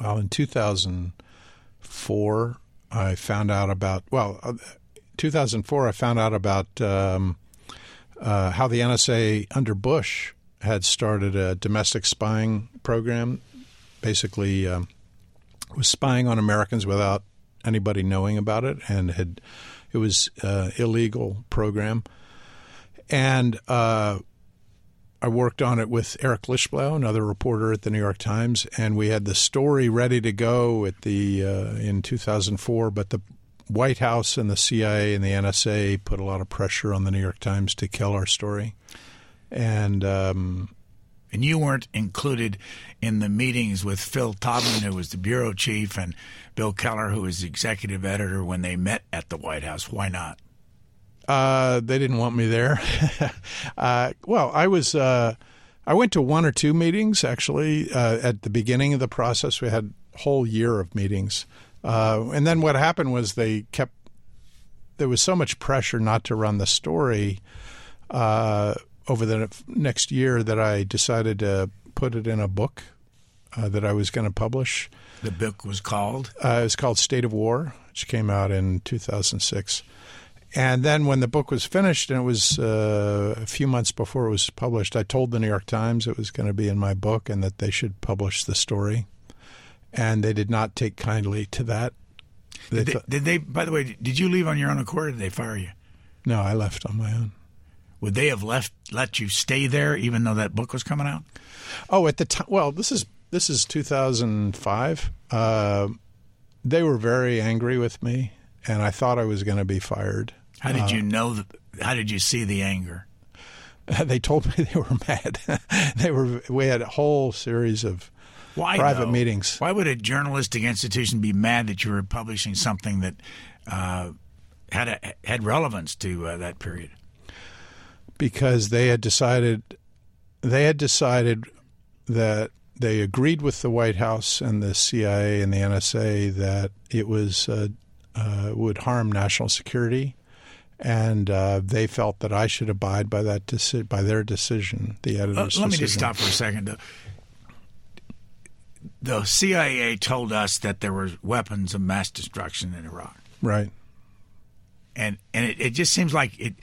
well, in 2004, I found out about well, uh, 2004, I found out about um, uh, how the NSA under Bush had started a domestic spying program, basically um, was spying on Americans without anybody knowing about it, and had it was uh, illegal program, and uh, I worked on it with Eric Lichtblau, another reporter at the New York Times, and we had the story ready to go at the uh, in 2004. But the White House and the CIA and the NSA put a lot of pressure on the New York Times to kill our story, and um, and you weren't included in the meetings with Phil Taubman, who was the bureau chief, and Bill Keller, who was the executive editor, when they met at the White House. Why not? Uh, they didn't want me there. *laughs* uh, well, I was. Uh, I went to one or two meetings actually uh, at the beginning of the process. We had a whole year of meetings, uh, and then what happened was they kept. There was so much pressure not to run the story uh, over the next year that I decided to put it in a book that I was going to publish. The book was called. it was called State of War, which came out in 2006. And then when the book was finished, and it was uh, a few months before it was published, I told the New York Times it was going to be in my book and that they should publish the story. And they did not take kindly to that. They did, they, th- did they, by the way, did you leave on your own accord or did they fire you? No, I left on my own. Would they have left let you stay there even though that book was coming out? Oh, at the time, well, this is this is 2005. Uh, they were very angry with me, and I thought I was going to be fired. How did uh, you know? The, how did you see the anger? *laughs* They told me they were *laughs* mad. they were. We had a whole series of Why, private though? meetings. Why would a journalistic institution be mad that you were publishing something that uh, had a, had relevance to uh, that period? Because they had decided, they had decided that they agreed with the White House and the CIA and the NSA that it was uh, uh, would harm national security, and uh, they felt that I should abide by that deci- by their decision. The editor's. Uh, let me just stop for a second. The CIA told us that there were weapons of mass destruction in Iraq. Right. And and it, it just seems like it.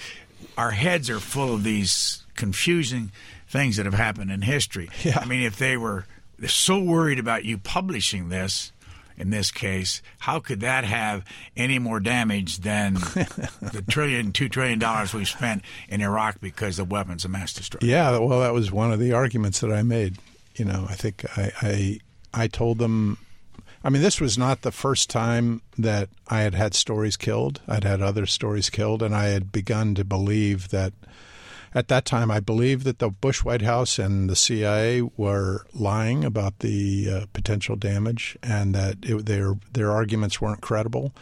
Our heads are full of these confusing things that have happened in history. Yeah. I mean, if they were so worried about you publishing this, in this case, how could that have any more damage than *laughs* the trillion, two trillion dollars we spent in Iraq because of weapons of mass destruction? Yeah, well, that was one of the arguments that I made. You know, I think I I, I told them. I mean, this was not the first time that I had had stories killed. I'd had other stories killed, and I had begun to believe that at that time, I believed that the Bush White House and the CIA were lying about the uh, potential damage, and that it, their their arguments weren't credible.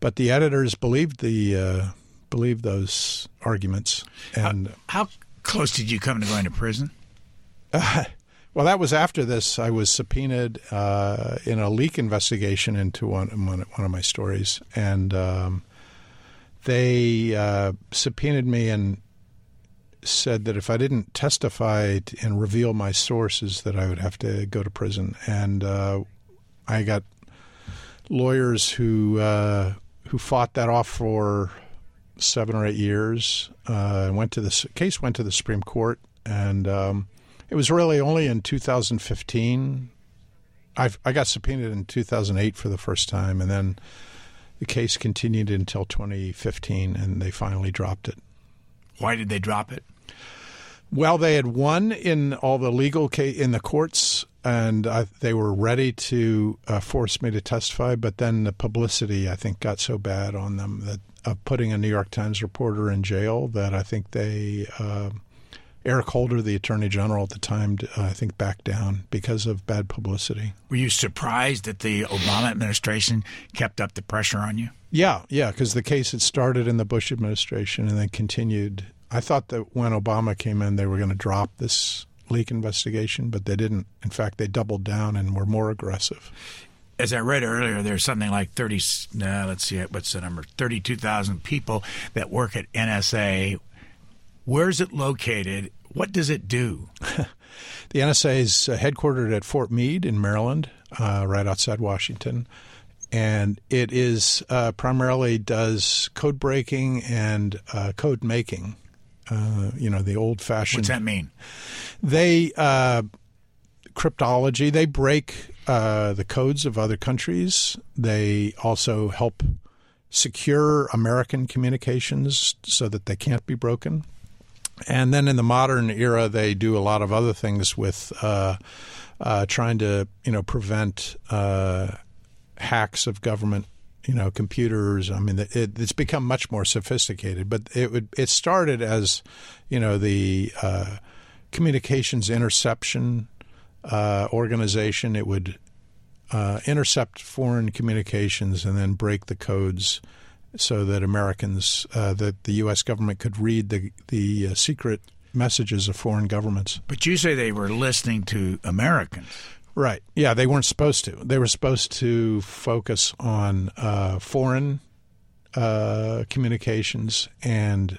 But the editors believed the uh, believed those arguments. And how, how, close did you come to going to prison? Uh, *laughs* well, that was after this. I was subpoenaed uh, in a leak investigation into one one, one of my stories, and um, they uh, subpoenaed me and said that if I didn't testify and reveal my sources, that I would have to go to prison. And uh, I got lawyers who uh, who fought that off for seven or eight years. Uh, went to the case went to the Supreme Court, and um, it was really only in 2015. i I got subpoenaed in 2008 for the first time, and then the case continued until 2015, and they finally dropped it. Why did they drop it? Well, they had won in all the legal case in the courts, and I, they were ready to uh, force me to testify. But then the publicity, I think, got so bad on them that of putting a New York Times reporter in jail that I think they. Uh, Eric Holder, the Attorney General at the time, uh, I think backed down because of bad publicity. Were you surprised that the Obama administration kept up the pressure on you? Yeah, yeah, because the case had started in the Bush administration and then continued I thought that when Obama came in, they were going to drop this leak investigation, but they didn't. In fact, they doubled down and were more aggressive. As I read earlier, there's something like 30, uh, let's see, what's the number? 32,000 people that work at NSA. Where's it located? What does it do? *laughs* *laughs* the NSA is headquartered at Fort Meade in Maryland, uh, right outside Washington. And it is uh, primarily does code breaking and uh, code making. Uh, you know, the old fashioned. What's that mean? They uh, cryptology. They break uh, the codes of other countries. They also help secure American communications so that they can't be broken. And then in the modern era, they do a lot of other things with uh, uh, trying to, you know, prevent uh, hacks of government, you know, computers. I mean, it, it's become much more sophisticated. But it would it started as, you know, the uh, communications interception uh, organization. It would uh, intercept foreign communications and then break the codes so that Americans, uh, that the U.S. government could read the the uh, secret messages of foreign governments. But you say they were listening to Americans. Right. Yeah, they weren't supposed to. They were supposed to focus on uh, foreign uh, communications. And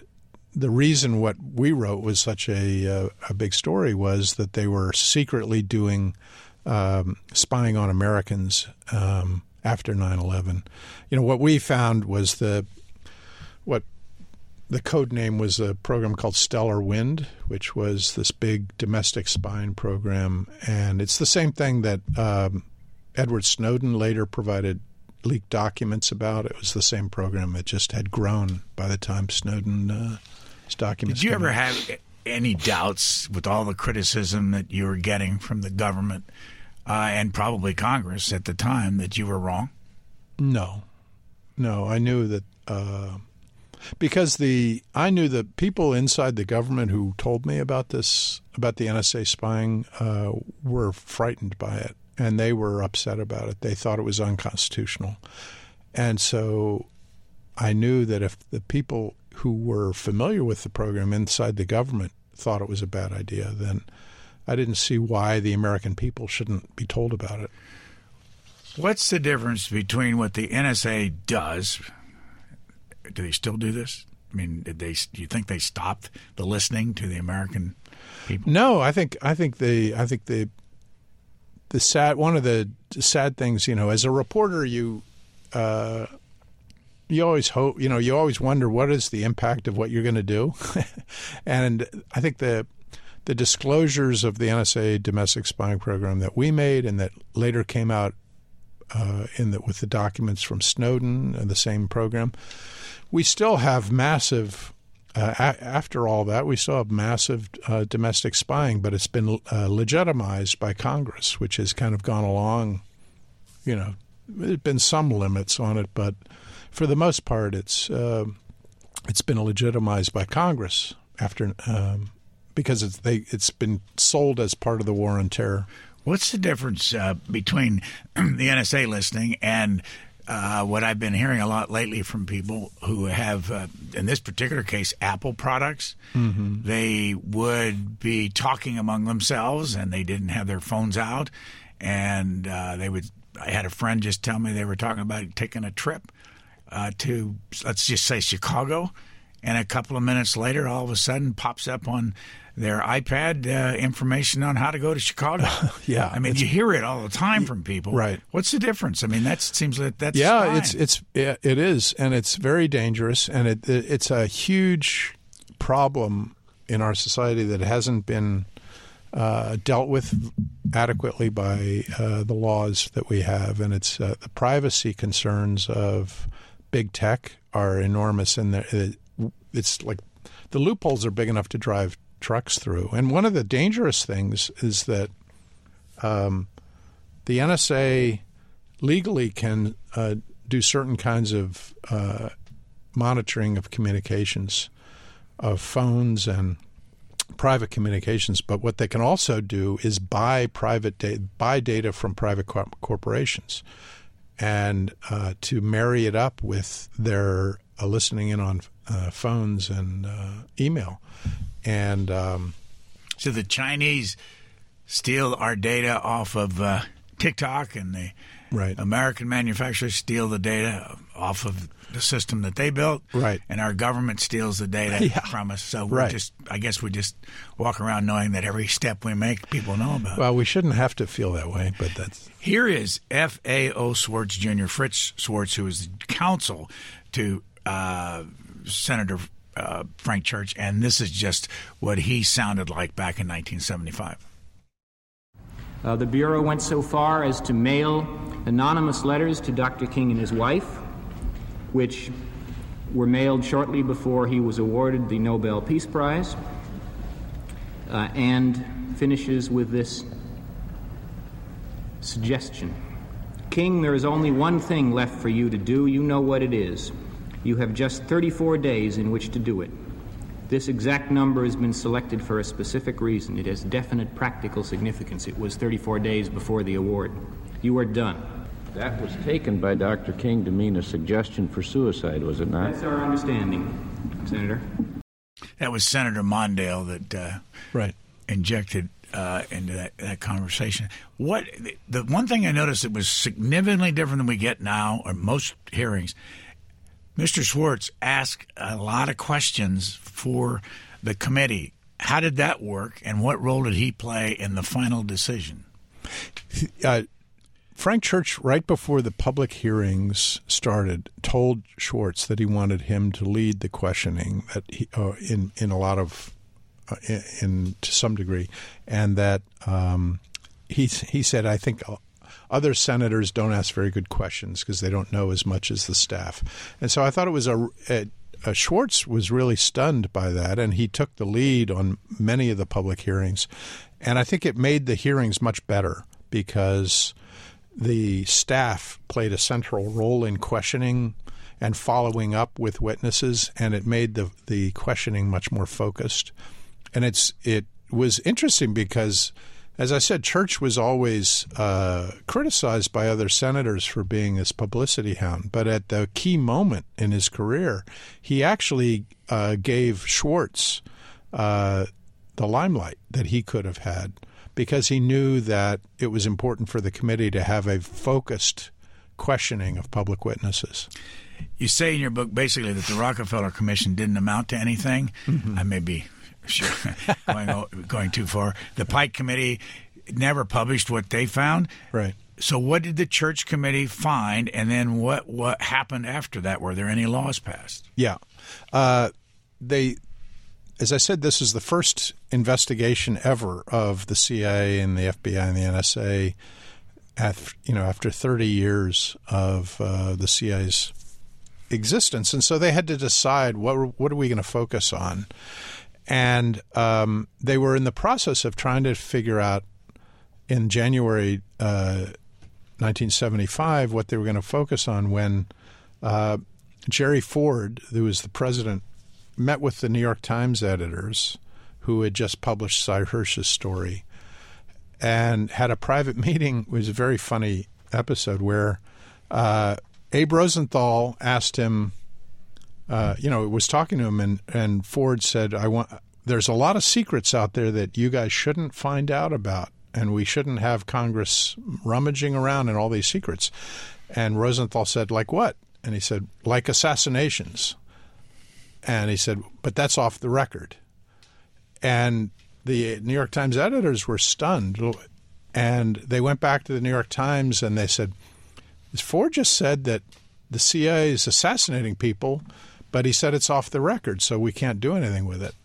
the reason what we wrote was such a, uh, a big story was that they were secretly doing um, spying on Americans. Um, after 9/11. You know what we found was the what the code name was a program called Stellar Wind, which was this big domestic spying program, and it's the same thing that um, Edward Snowden later provided leaked documents about. It was the same program. It just had grown by the time Snowden uh, documents. Did you ever out. have any doubts with all the criticism that you were getting from the government uh, and probably Congress at the time that you were wrong? No, no. I knew that uh, because the I knew the people inside the government who told me about this about the NSA spying uh, were frightened by it and they were upset about it. They thought it was unconstitutional, and so I knew that if the people who were familiar with the program inside the government thought it was a bad idea, then I didn't see why the American people shouldn't be told about it. What's the difference between what the NSA does? Do they still do this? I mean, did they? Do you think they stopped the listening to the American people? No, I think I think the I think the the sad one of the sad things, you know, as a reporter, you uh, you always hope, you know, you always wonder what is the impact of what you're going to do, *laughs* and I think the the disclosures of the NSA domestic spying program that we made and that later came out uh, in the, with the documents from Snowden and the same program, we still have massive. Uh, a- after all that, we still have massive uh, domestic spying, but it's been uh, legitimized by Congress, which has kind of gone along. You know, there's been some limits on it, but for the most part, it's uh, it's been legitimized by Congress after um, because it's they it's been sold as part of the war on terror. What's the difference uh, between *clears throat* the NSA listening and uh, what I've been hearing a lot lately from people who have, uh, in this particular case, Apple products? Mm-hmm. They would be talking among themselves and they didn't have their phones out. And uh, they would, I had a friend just tell me they were talking about taking a trip uh, to, let's just say, Chicago. And a couple of minutes later, all of a sudden, pops up on their iPad uh, information on how to go to Chicago. *laughs* yeah, I mean you hear it all the time from people. Right. What's the difference? I mean that seems like that's yeah. fine. It's it's it is, and it's very dangerous, and it, it it's a huge problem in our society that hasn't been uh, dealt with adequately by uh, the laws that we have, and it's uh, the privacy concerns of big tech are enormous, and it, it's like the loopholes are big enough to drive trucks through. And one of the dangerous things is that um, the NSA legally can uh, do certain kinds of uh, monitoring of communications, of phones and private communications. But what they can also do is buy private data, buy data from private corporations, and uh, to marry it up with their uh, listening in on uh, phones and uh, email. And um, so the Chinese steal our data off of uh, TikTok, and the right. American manufacturers steal the data off of the system that they built, right? And our government steals the data *laughs* yeah. from us. So we right. just, I guess, we just walk around knowing that every step we make, people know about. Well, we shouldn't have to feel that way, but that's here is F. A. O. Schwarz Jr. Fritz Schwarz, who is counsel to uh, Senator uh, Frank Church, and this is just what he sounded like back in 1975. Uh, the Bureau went so far as to mail anonymous letters to Dr. King and his wife, which were mailed shortly before he was awarded the Nobel Peace Prize, uh, and finishes with this suggestion King, there is only one thing left for you to do. You know what it is. You have just 34 days in which to do it. This exact number has been selected for a specific reason. It has definite practical significance. It was 34 days before the award. You are done. That was taken by Dr. King to mean a suggestion for suicide, was it not? That's our understanding, Senator. That was Senator Mondale that uh, right injected uh, into that, that, conversation. What the one thing I noticed that was significantly different than we get now, or most hearings, Mr. Schwarz asked a lot of questions for the committee. How did that work, and what role did he play in the final decision? Uh, Frank Church, right before the public hearings started, told Schwarz that he wanted him to lead the questioning that he, uh, in in a lot of uh, in, in, to some degree, and that um, he he said, I think other senators don't ask very good questions because they don't know as much as the staff. And so I thought it was a, a, a, uh, Schwarz was really stunned by that, and he took the lead on many of the public hearings. And I think it made the hearings much better because the staff played a central role in questioning and following up with witnesses, and it made the the questioning much more focused. And it's it was interesting because as I said, Church was always uh, criticized by other senators for being this publicity hound. But at the key moment in his career, he actually uh, gave Schwarz uh, the limelight that he could have had because he knew that it was important for the committee to have a focused questioning of public witnesses. You say in your book basically that the Rockefeller Commission didn't amount to anything. Mm-hmm. I may be sure *laughs* going going too far. The Pike Committee never published what they found. Right. So what did the church committee find, and then what what happened after that? Were there any laws passed? Yeah, uh, they. As I said, this is the first investigation ever of the CIA and the FBI and the NSA. After, you know, after 30 years of uh, the CIA's existence, and so they had to decide what what are we going to focus on and um, they were in the process of trying to figure out in January uh, 1975 what they were going to focus on when uh, Jerry Ford, who was the president, met with the New York Times editors who had just published Sy Hersh's story and had a private *laughs* meeting. It was a very funny episode where uh, Abe Rosenthal asked him uh, you know, was talking to him, and, and Ford said, "I want. There's a lot of secrets out there that you guys shouldn't find out about, and we shouldn't have Congress rummaging around in all these secrets." And Rosenthal said, "Like what?" And he said, "Like assassinations." And he said, "But that's off the record." And the New York Times editors were stunned, and they went back to the New York Times and they said, "Ford just said that the CIA is assassinating people." But he said it's off the record, so we can't do anything with it.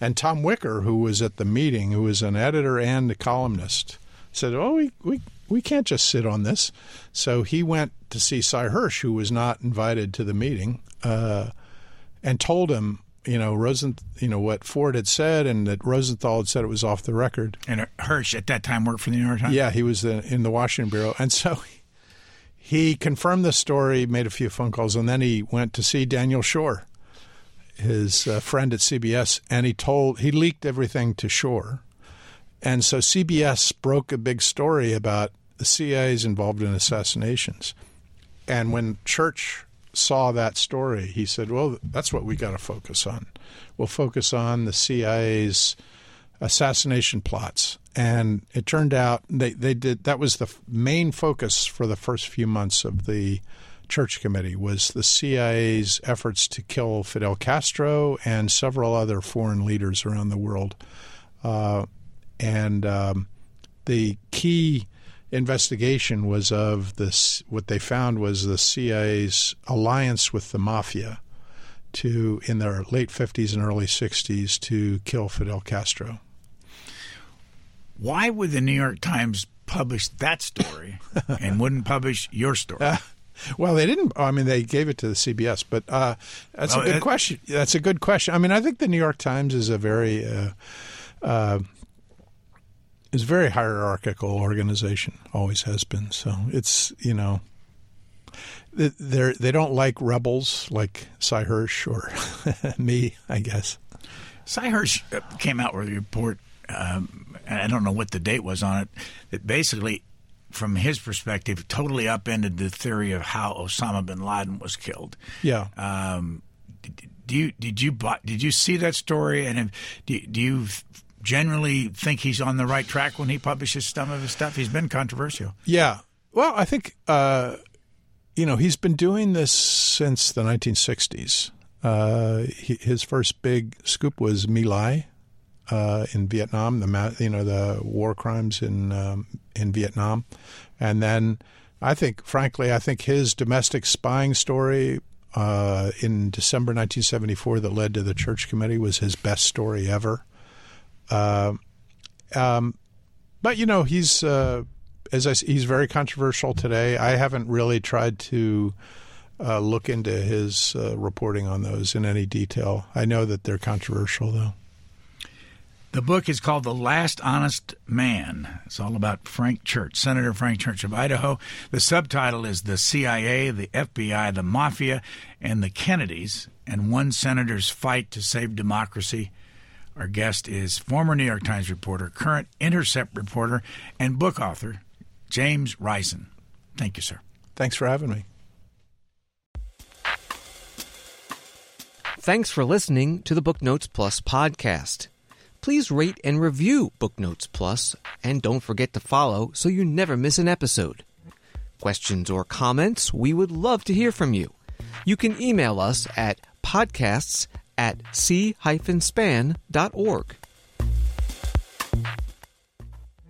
And Tom Wicker, who was at the meeting, who was an editor and a columnist, said, "Oh, we we we can't just sit on this." So he went to see Sy Hersh, who was not invited to the meeting, uh, and told him, you know, Rosen, you know what Ford had said, and that Rosenthal had said it was off the record. And Hersh at that time worked for the New York Times. Yeah, he was the, in the Washington bureau, and so he confirmed the story, made a few phone calls, and then he went to see Daniel Schorr, his uh, friend at CBS, and he told he leaked everything to Schorr, and so CBS broke a big story about the CIA's involved in assassinations, and when Church saw that story, he said, "Well, that's what we got to focus on. We'll focus on the CIA's assassination plots." And it turned out they they did that was the main focus for the first few months of the Church Committee was the CIA's efforts to kill Fidel Castro and several other foreign leaders around the world. Uh, and um, the key investigation was of this. What they found was the CIA's alliance with the mafia to, in their late 50s and early 60s, to kill Fidel Castro. Why would the New York Times publish that story and wouldn't publish your story? Uh, well, they didn't. I mean, they gave it to the CBS, but uh, that's well, a good it, question. That's a good question. I mean, I think the New York Times is a very uh, uh, is a very hierarchical organization. Always has been. So it's you know they they don't like rebels like Sy Hersh or *laughs* me, I guess. Sy Hersh uh, came out with a report. Um, I don't know what the date was on it. That basically, from his perspective, totally upended the theory of how Osama bin Laden was killed. Yeah. Um, do you did you did you see that story and have, do, do you generally think he's on the right track when he publishes some of his stuff? He's been controversial. Yeah. Well, I think, uh, you know, he's been doing this since the 1960s. Uh, he, his first big scoop was My Lai uh, in Vietnam, the you know the war crimes in um, in Vietnam, and then I think, frankly, I think his domestic spying story uh, in December 1974 that led to the Church Committee was his best story ever. Uh, um, but you know, he's uh, as I he's very controversial today. I haven't really tried to uh, look into his uh, reporting on those in any detail. I know that they're controversial, though. The book is called The Last Honest Man. It's all about Frank Church, Senator Frank Church of Idaho. The subtitle is The CIA, the FBI, the Mafia, and the Kennedys, and one senator's fight to save democracy our guest is former New York Times reporter, current Intercept reporter, and book author, James Risen. Thank you, sir. Thanks for having me. Thanks for listening to the Booknotes Plus podcast. Please rate and review Book Notes Plus, and don't forget to follow so you never miss an episode. Questions or comments, we would love to hear from you. You can email us at podcasts at c-span.org.